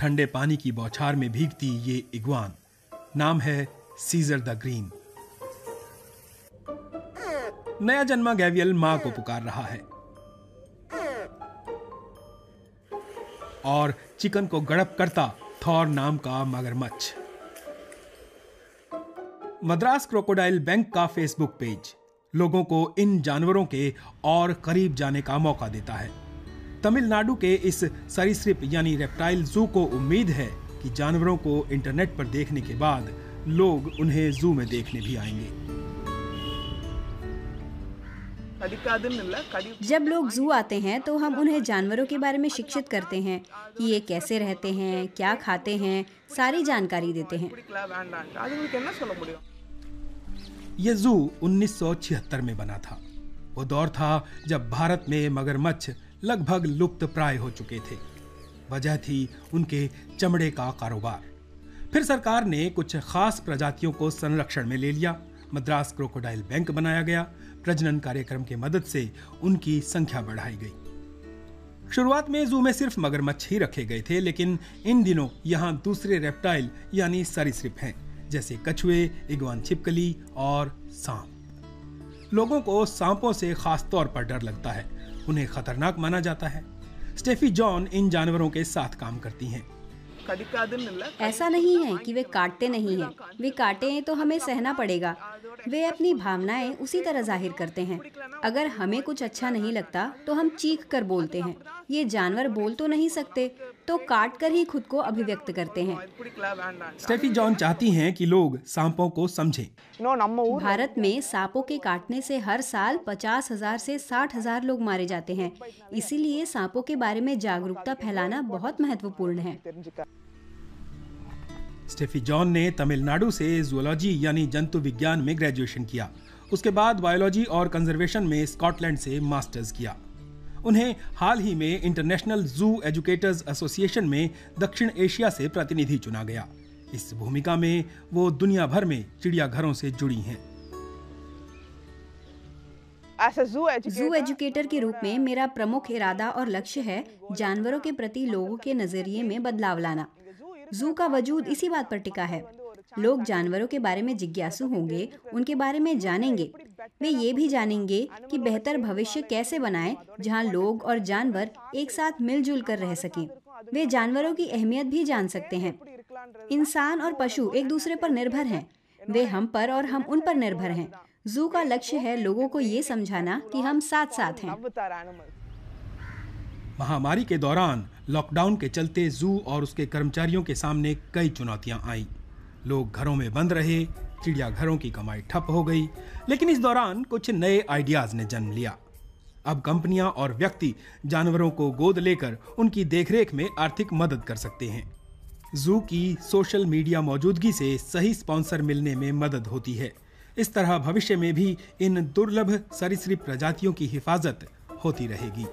ठंडे पानी की बौछार में भीगती ये इग्वान। नाम है सीजर द ग्रीन। नया जन्मा गैवियल माँ को पुकार रहा है। और चिकन को गड़प करता थॉर नाम का मगरमच्छ। मद्रास क्रोकोडाइल बैंक का फेसबुक पेज लोगों को इन जानवरों के और करीब जाने का मौका देता है। तमिलनाडु के इस सरीसृप यानी रेप्टाइल जू को उम्मीद है कि जानवरों को इंटरनेट पर देखने के बाद लोग उन्हें जू में देखने भी आएँगे। जब लोग जू आते हैं तो हम उन्हें जानवरों के बारे में शिक्षित करते हैं कि ये कैसे रहते हैं क्या खाते हैं सारी जानकारी देते हैं। ये जू 1976 में बना था। वो दौर था जब भारत में मगरमच्छ लगभग लुप्त प्राय हो चुके थे। वजह थी उनके चमड़े का कारोबार। फिर सरकार ने कुछ खास प्रजातियों को संरक्षण में ले लिया। मद्रास क्रोकोडाइल बैंक बनाया गया। प्रजनन कार्यक्रम की मदद से उनकी संख्या बढ़ाई गई। शुरुआत में जू में सिर्फ़ मगरमच्छ ही रखे गए थे, लेकिन इन दिनों यहाँ दूसरे रेप्टाइल, यानी सरीसृप हैं, जैसे कछुए, इगवान छिपकली और सांप। लोगों को सांपों से खास तौर पर डर लगता है। उन्हें खतरनाक माना जाता है। स्टेफी जॉन इन जानवरों के साथ काम करती हैं। ऐसा नहीं है कि वे काटते नहीं हैं। वे काटे हैं तो हमें सहना पड़ेगा। वे अपनी भावनाएँ उसी तरह ज़ाहिर करते हैं। अगर हमें कुछ अच्छा नहीं लगता तो हम चीख कर बोलते हैं। ये जानवर बोल तो नहीं सकते तो काट कर ही खुद को अभिव्यक्त करते हैं। स्टेफी जॉन चाहती हैं कि लोग सांपों को समझें। भारत में सांपों के काटने से हर साल पचास हज़ार से साठ हज़ार लोग मारे जाते हैं। इसीलिए सांपों के बारे में जागरूकता फैलाना बहुत महत्वपूर्ण है। स्टेफी जॉन ने तमिलनाडु से जूलॉजी यानी जंतु विज्ञान में ग्रेजुएशन किया। उसके बाद बायोलॉजी और कंजर्वेशन में स्कॉटलैंड से मास्टर्स किया। उन्हें हाल ही में इंटरनेशनल जू एजुकेटर्स एसोसिएशन में दक्षिण एशिया से प्रतिनिधि चुना गया। इस भूमिका में वो दुनिया भर में चिड़ियाघरों से जुड़ी हैं। जू एजुकेटर के रूप में मेरा प्रमुख इरादा और लक्ष्य है जानवरों के प्रति लोगों के नज़रिए में बदलाव लाना। जू का वजूद इसी बात पर टिका है। लोग जानवरों के बारे में जिज्ञासु होंगे, उनके बारे में जानेंगे। वे ये भी जानेंगे कि बेहतर भविष्य कैसे बनाएँ जहाँ लोग और जानवर एक साथ मिलजुल कर रह सकें। वे जानवरों की अहमियत भी जान सकते हैं। इंसान और पशु एक दूसरे पर निर्भर हैं। वे हम पर और हम उन पर निर्भर हैं। जू का लक्ष्य है लोगों को ये समझाना कि हम साथ साथ हैं। महामारी के दौरान लॉकडाउन के चलते जू और उसके कर्मचारियों के सामने कई चुनौतियाँ आईं। लोग घरों में बंद रहे, चिड़ियाघरों की कमाई ठप हो गई, लेकिन इस दौरान कुछ नए आइडियाज़ ने जन्म लिया। अब कंपनियाँ और व्यक्ति जानवरों को गोद लेकर उनकी देखरेख में आर्थिक मदद कर सकते हैं। जू की सोशल मीडिया मौजूदगी से सही स्पॉन्सर मिलने में मदद होती है। इस तरह भविष्य में भी इन दुर्लभ सरीसृप प्रजातियों की हिफाजत होती रहेगी।